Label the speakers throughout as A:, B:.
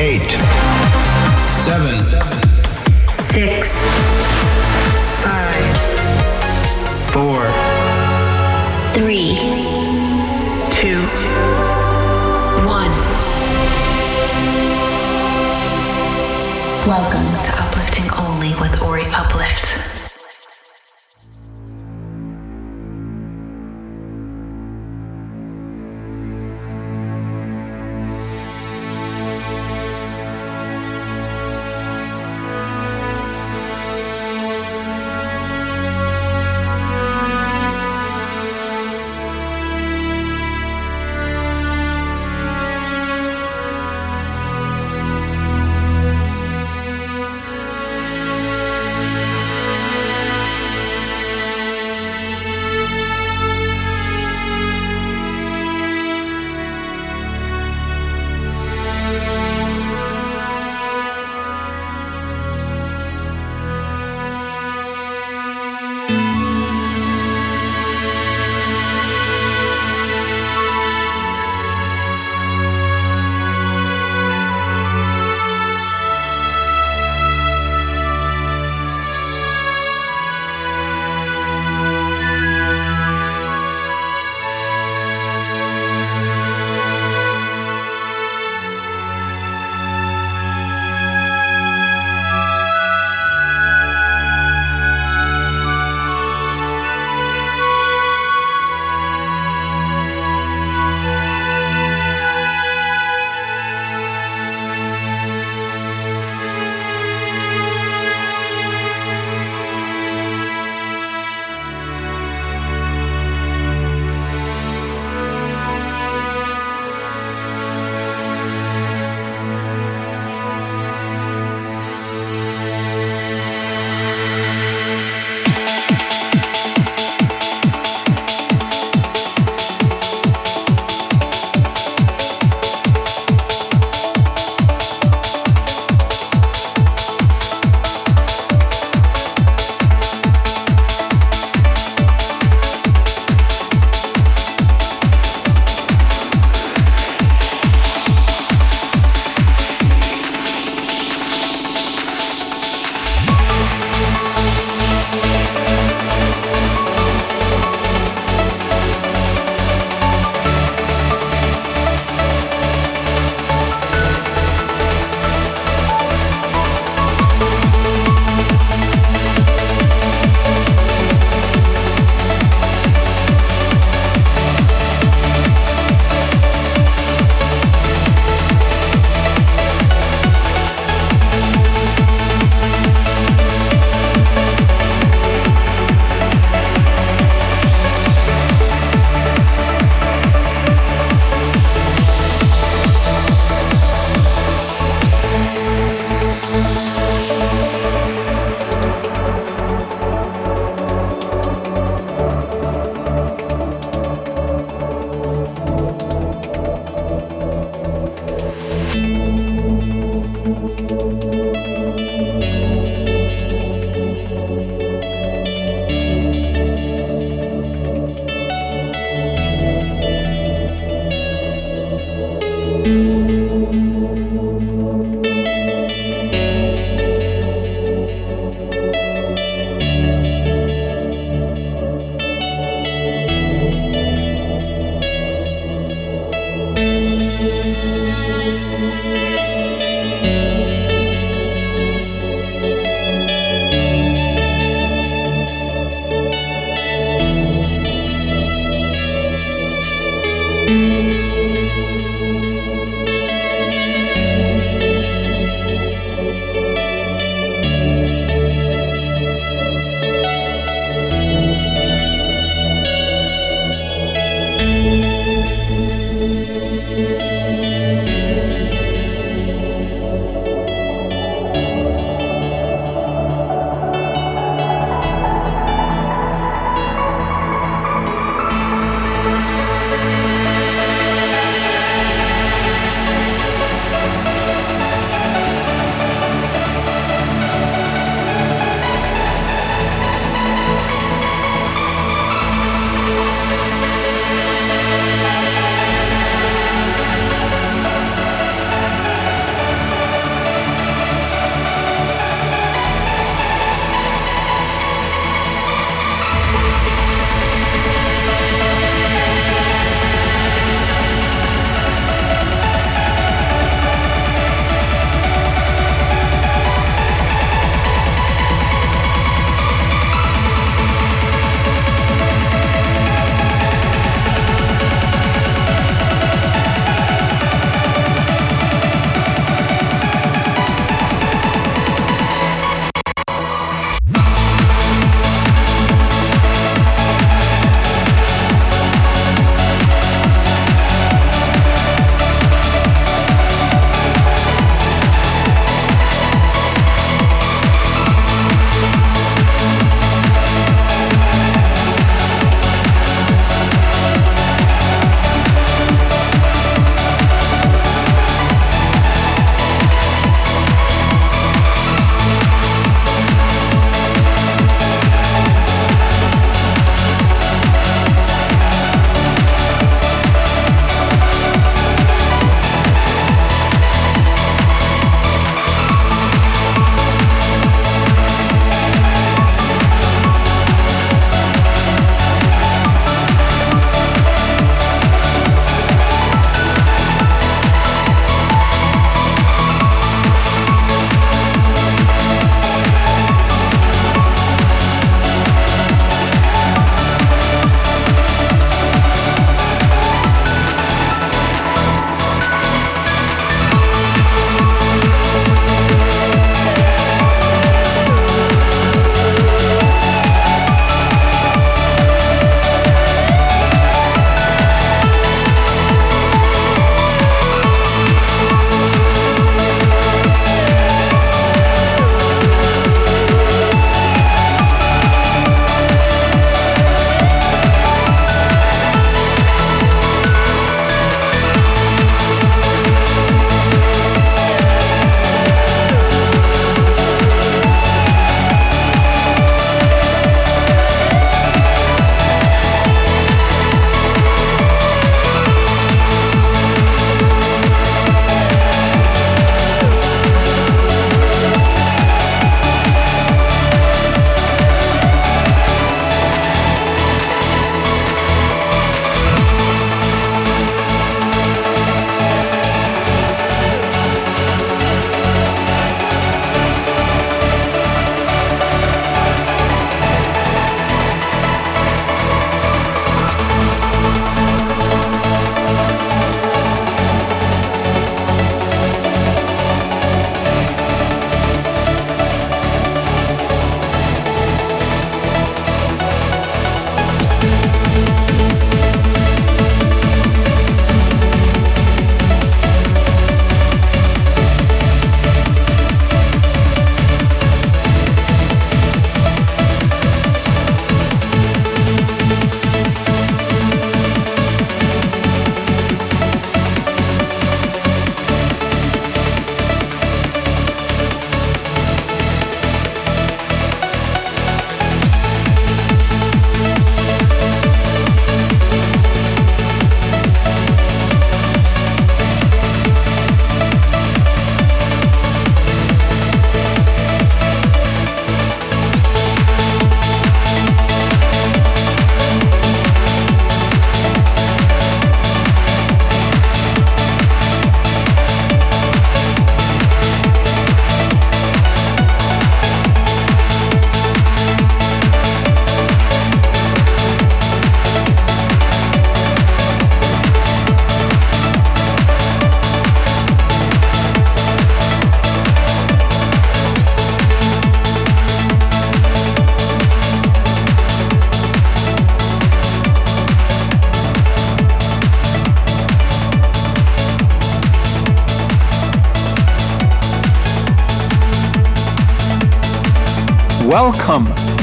A: eight, seven,
B: six,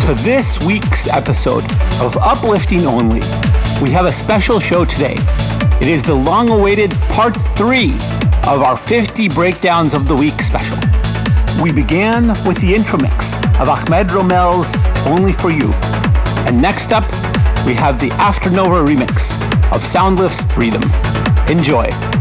B: to
C: this week's episode of Uplifting Only. We have a special show today. It is the long awaited part three of our 50 Breakdowns of the Week special. We began with the intro mix of Ahmed Romel's Only for You. And next up, we have the Afternova remix of Soundlift's Freedom. Enjoy.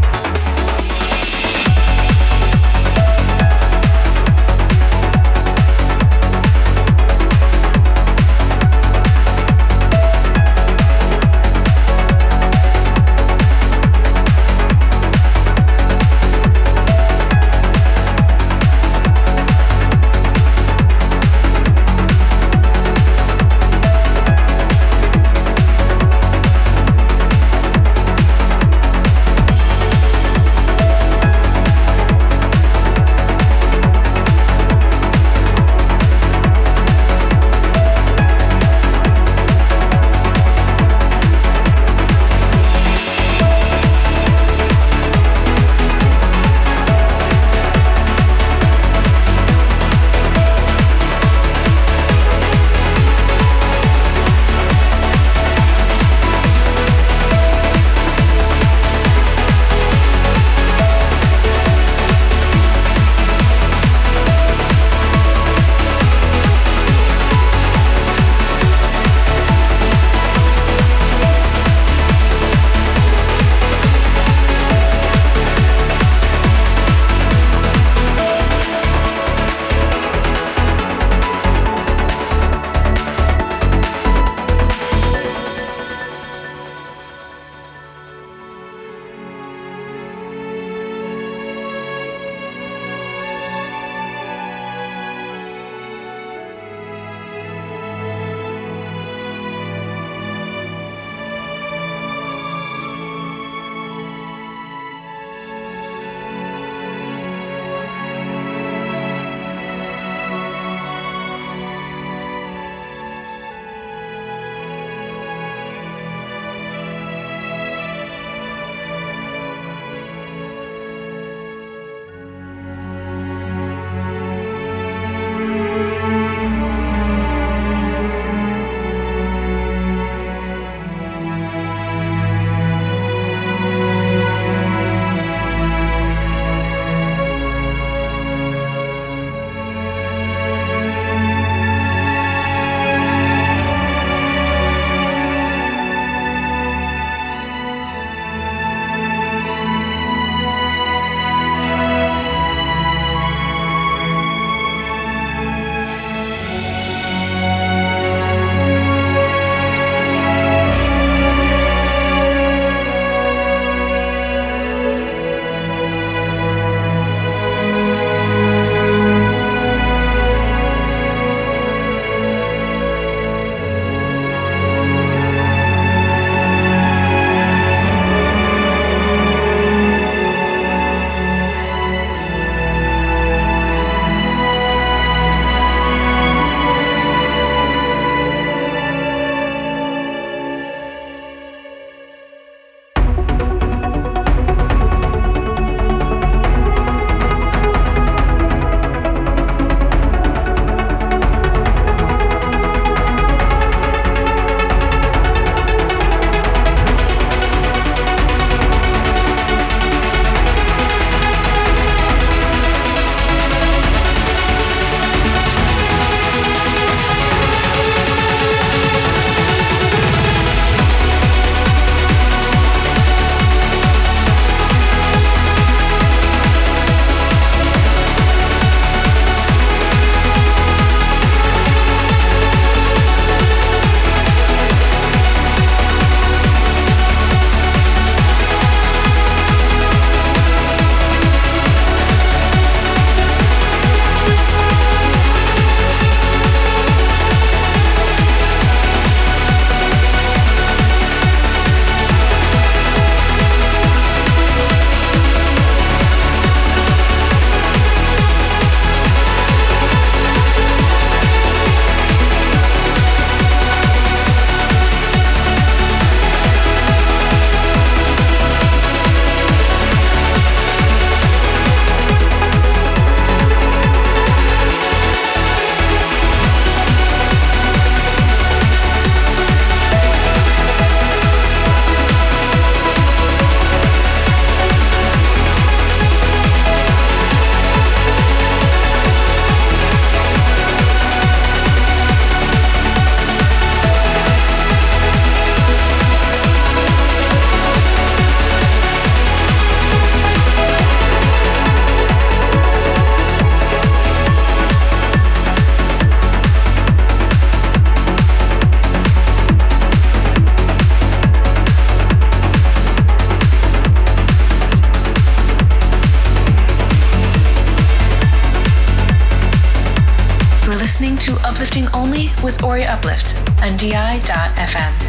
B: Ori Uplift on DI.FM.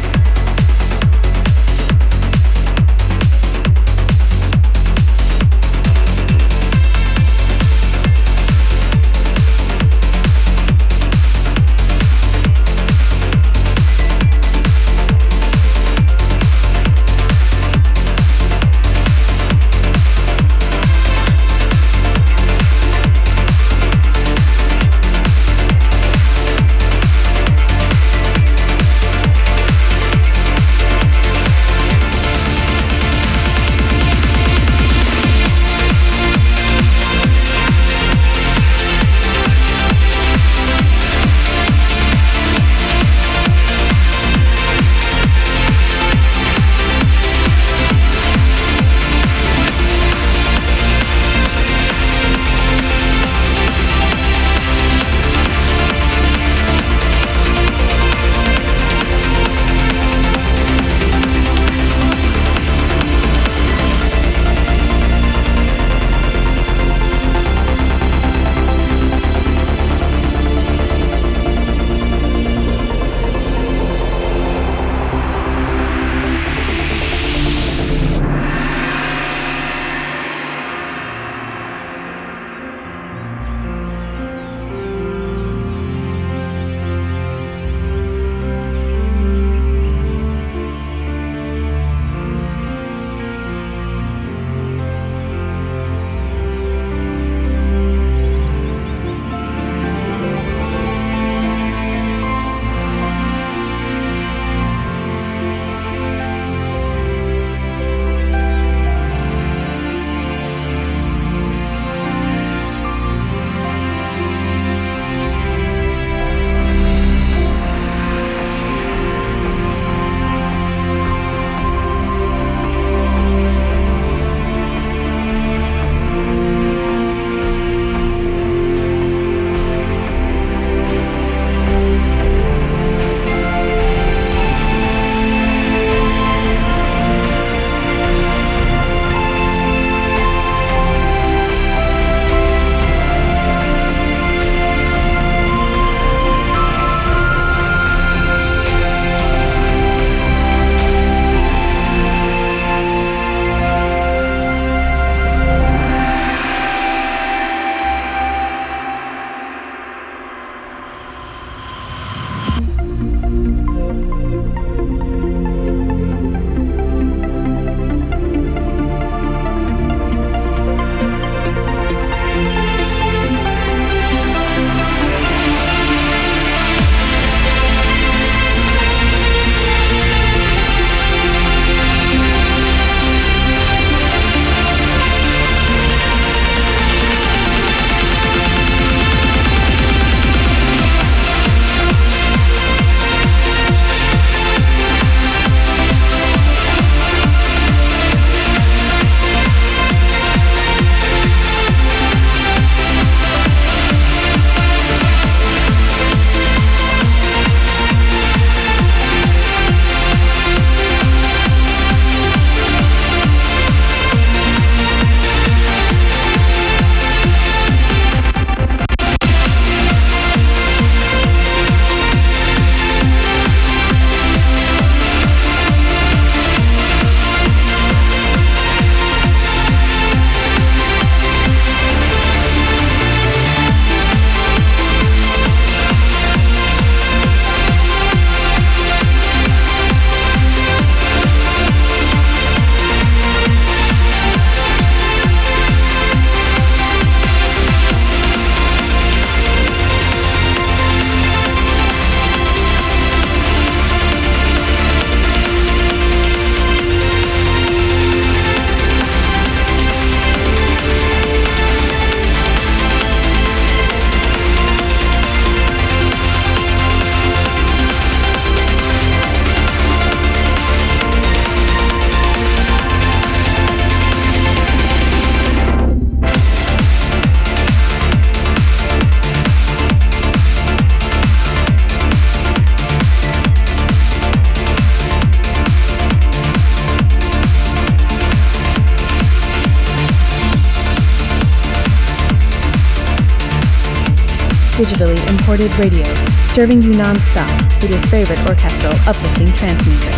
B: radio, serving you non-stop with your favorite orchestral uplifting trance music.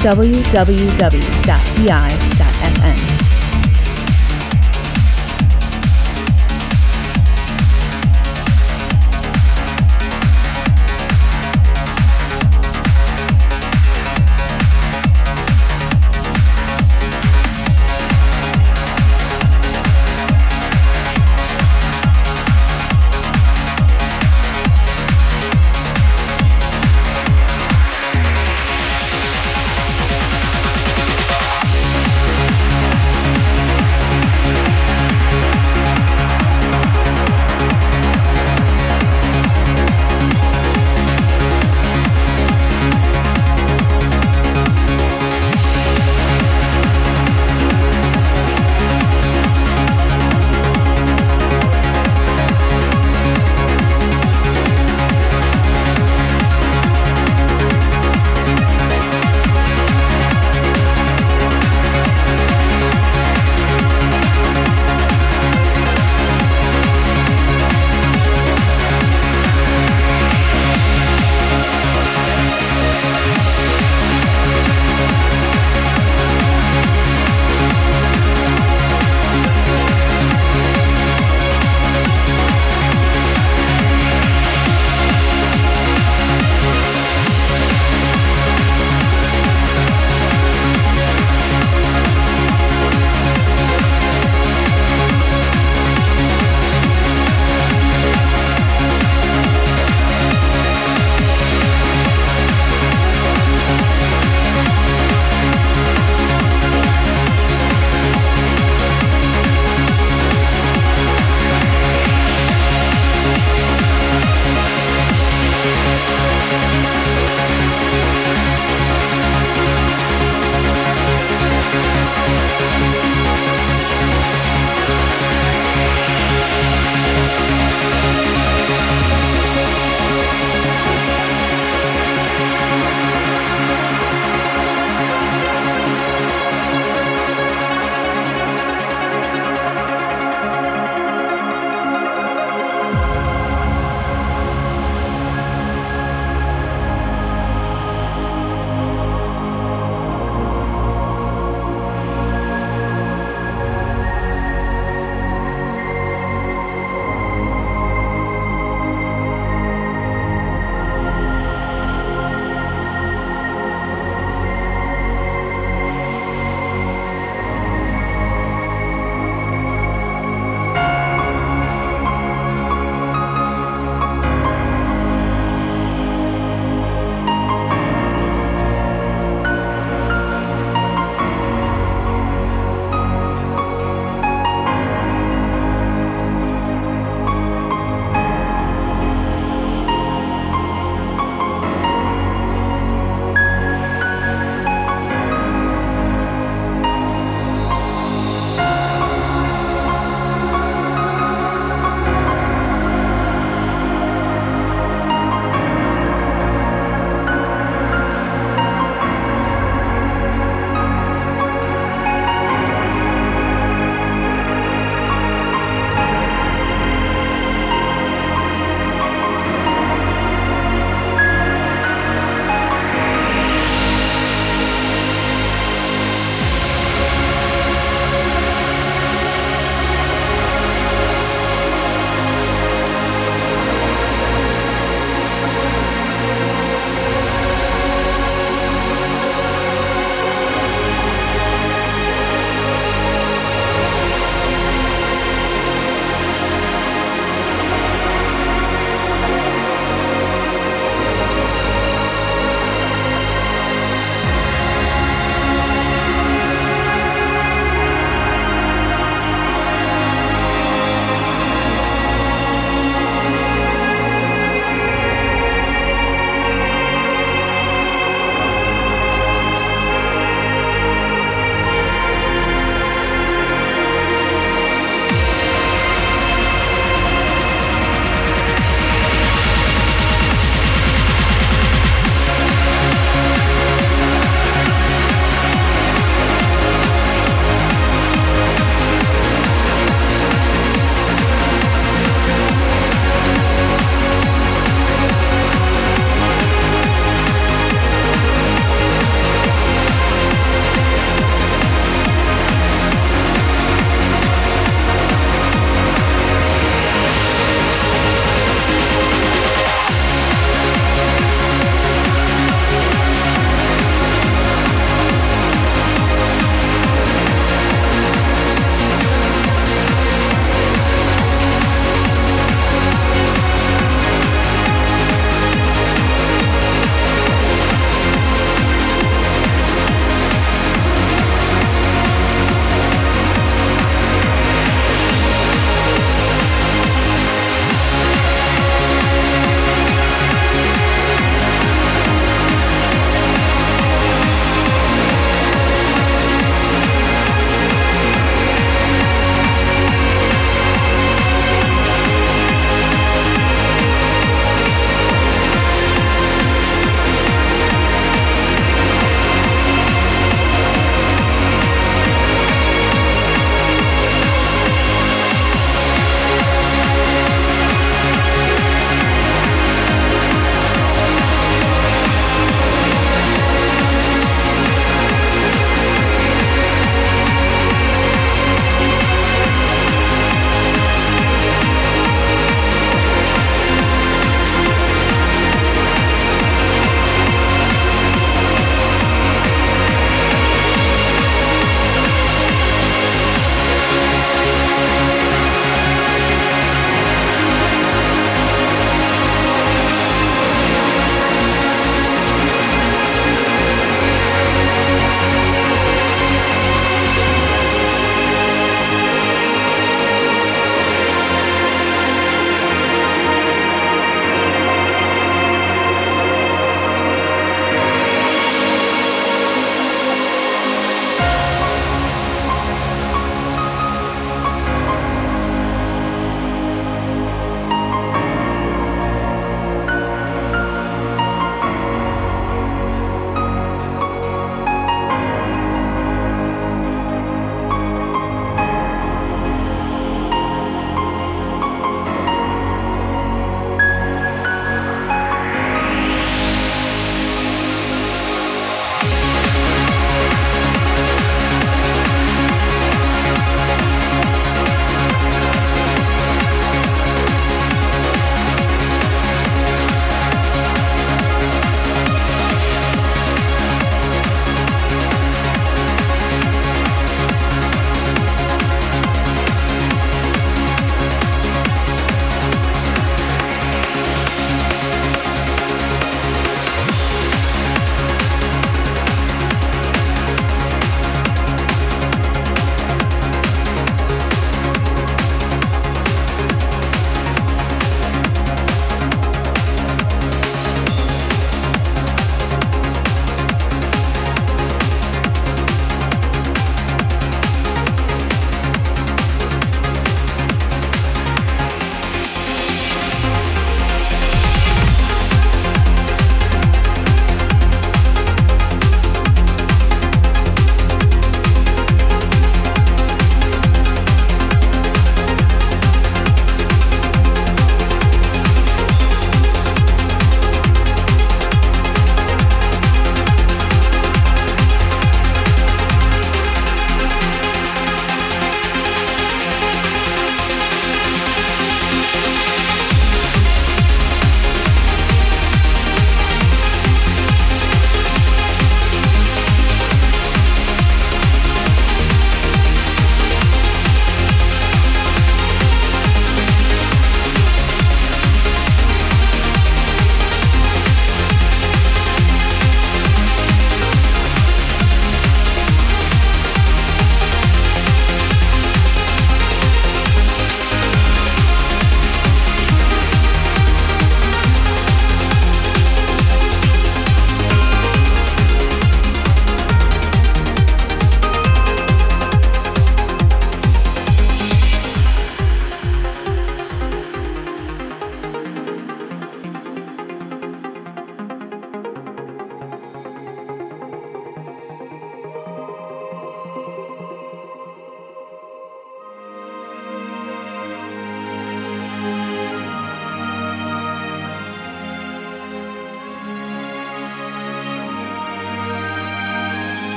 B: www.di.fm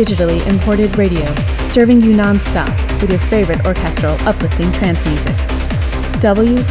B: digitally imported radio, serving you non-stop with your favorite orchestral uplifting trance music. www.di.fm.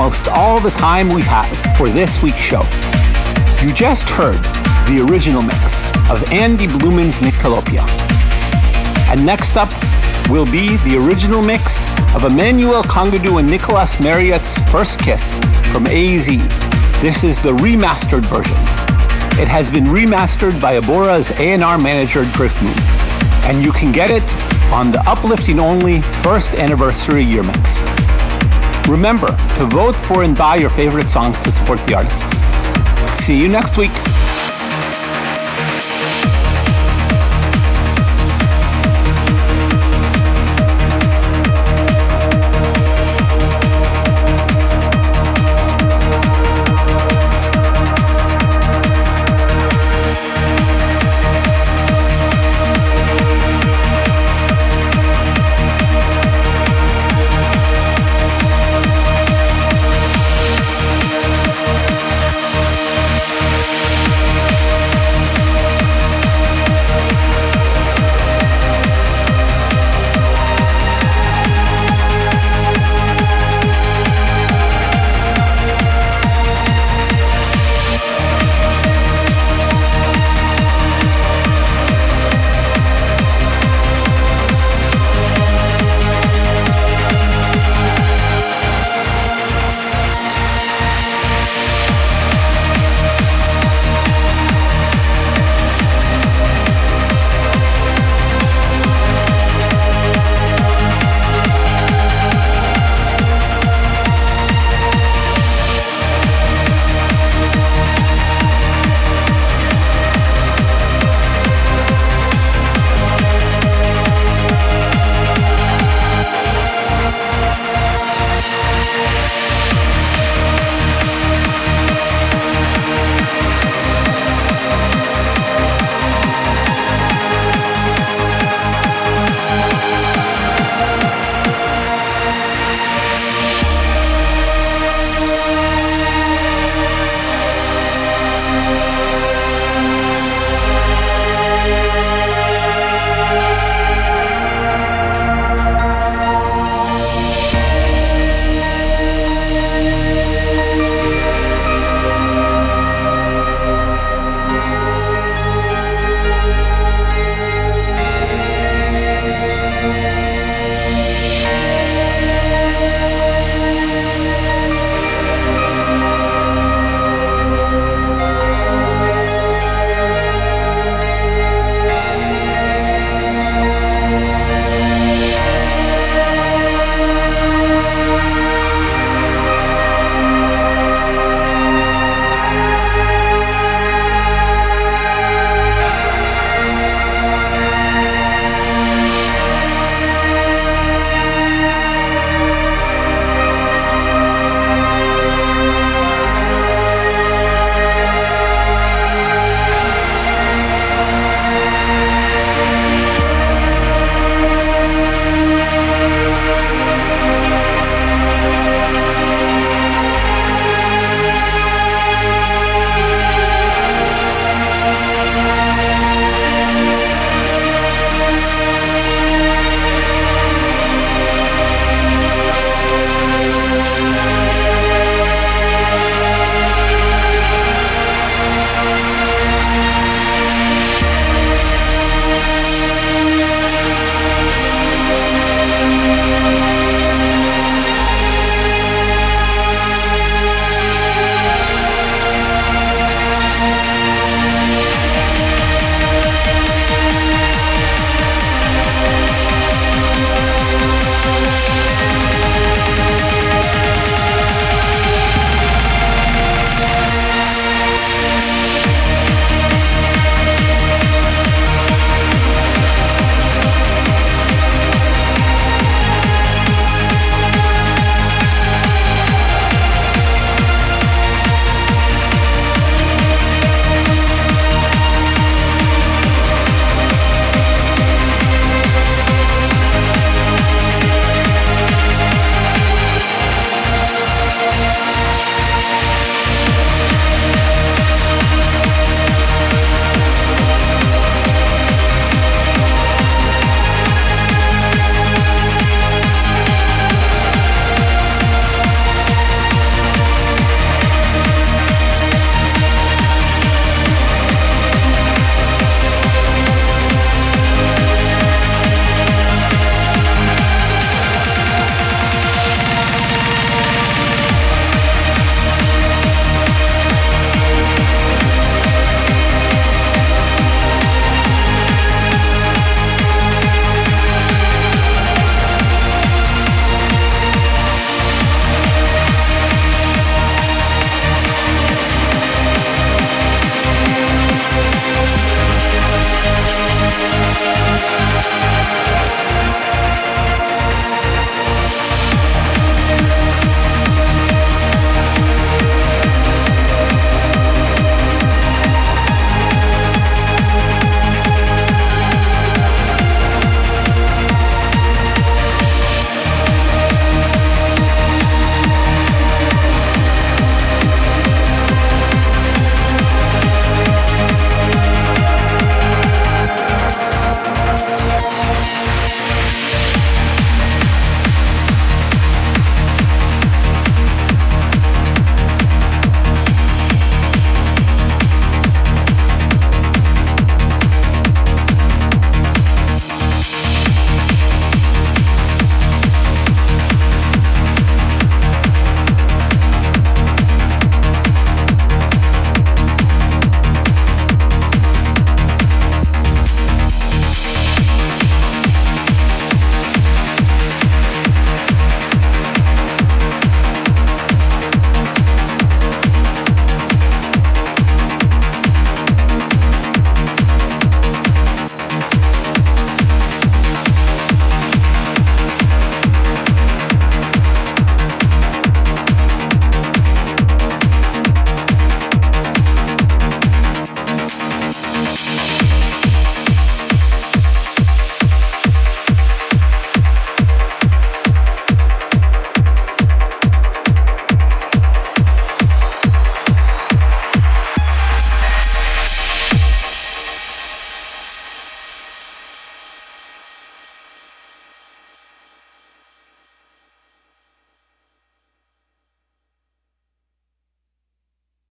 C: almost all the time we have for this week's show. You just heard the original mix of Andy Blueman's Nyctalopia. And next up will be the original mix of Emmanuel Congadou and Nicolas Marriott's First Kiss from AZ. This is the remastered version. It has been remastered by Abora's A&R manager Driftmoon, and you can get it on the Uplifting Only First Anniversary Year Mix. Remember to vote for and buy your favorite songs to support the artists. See you next week.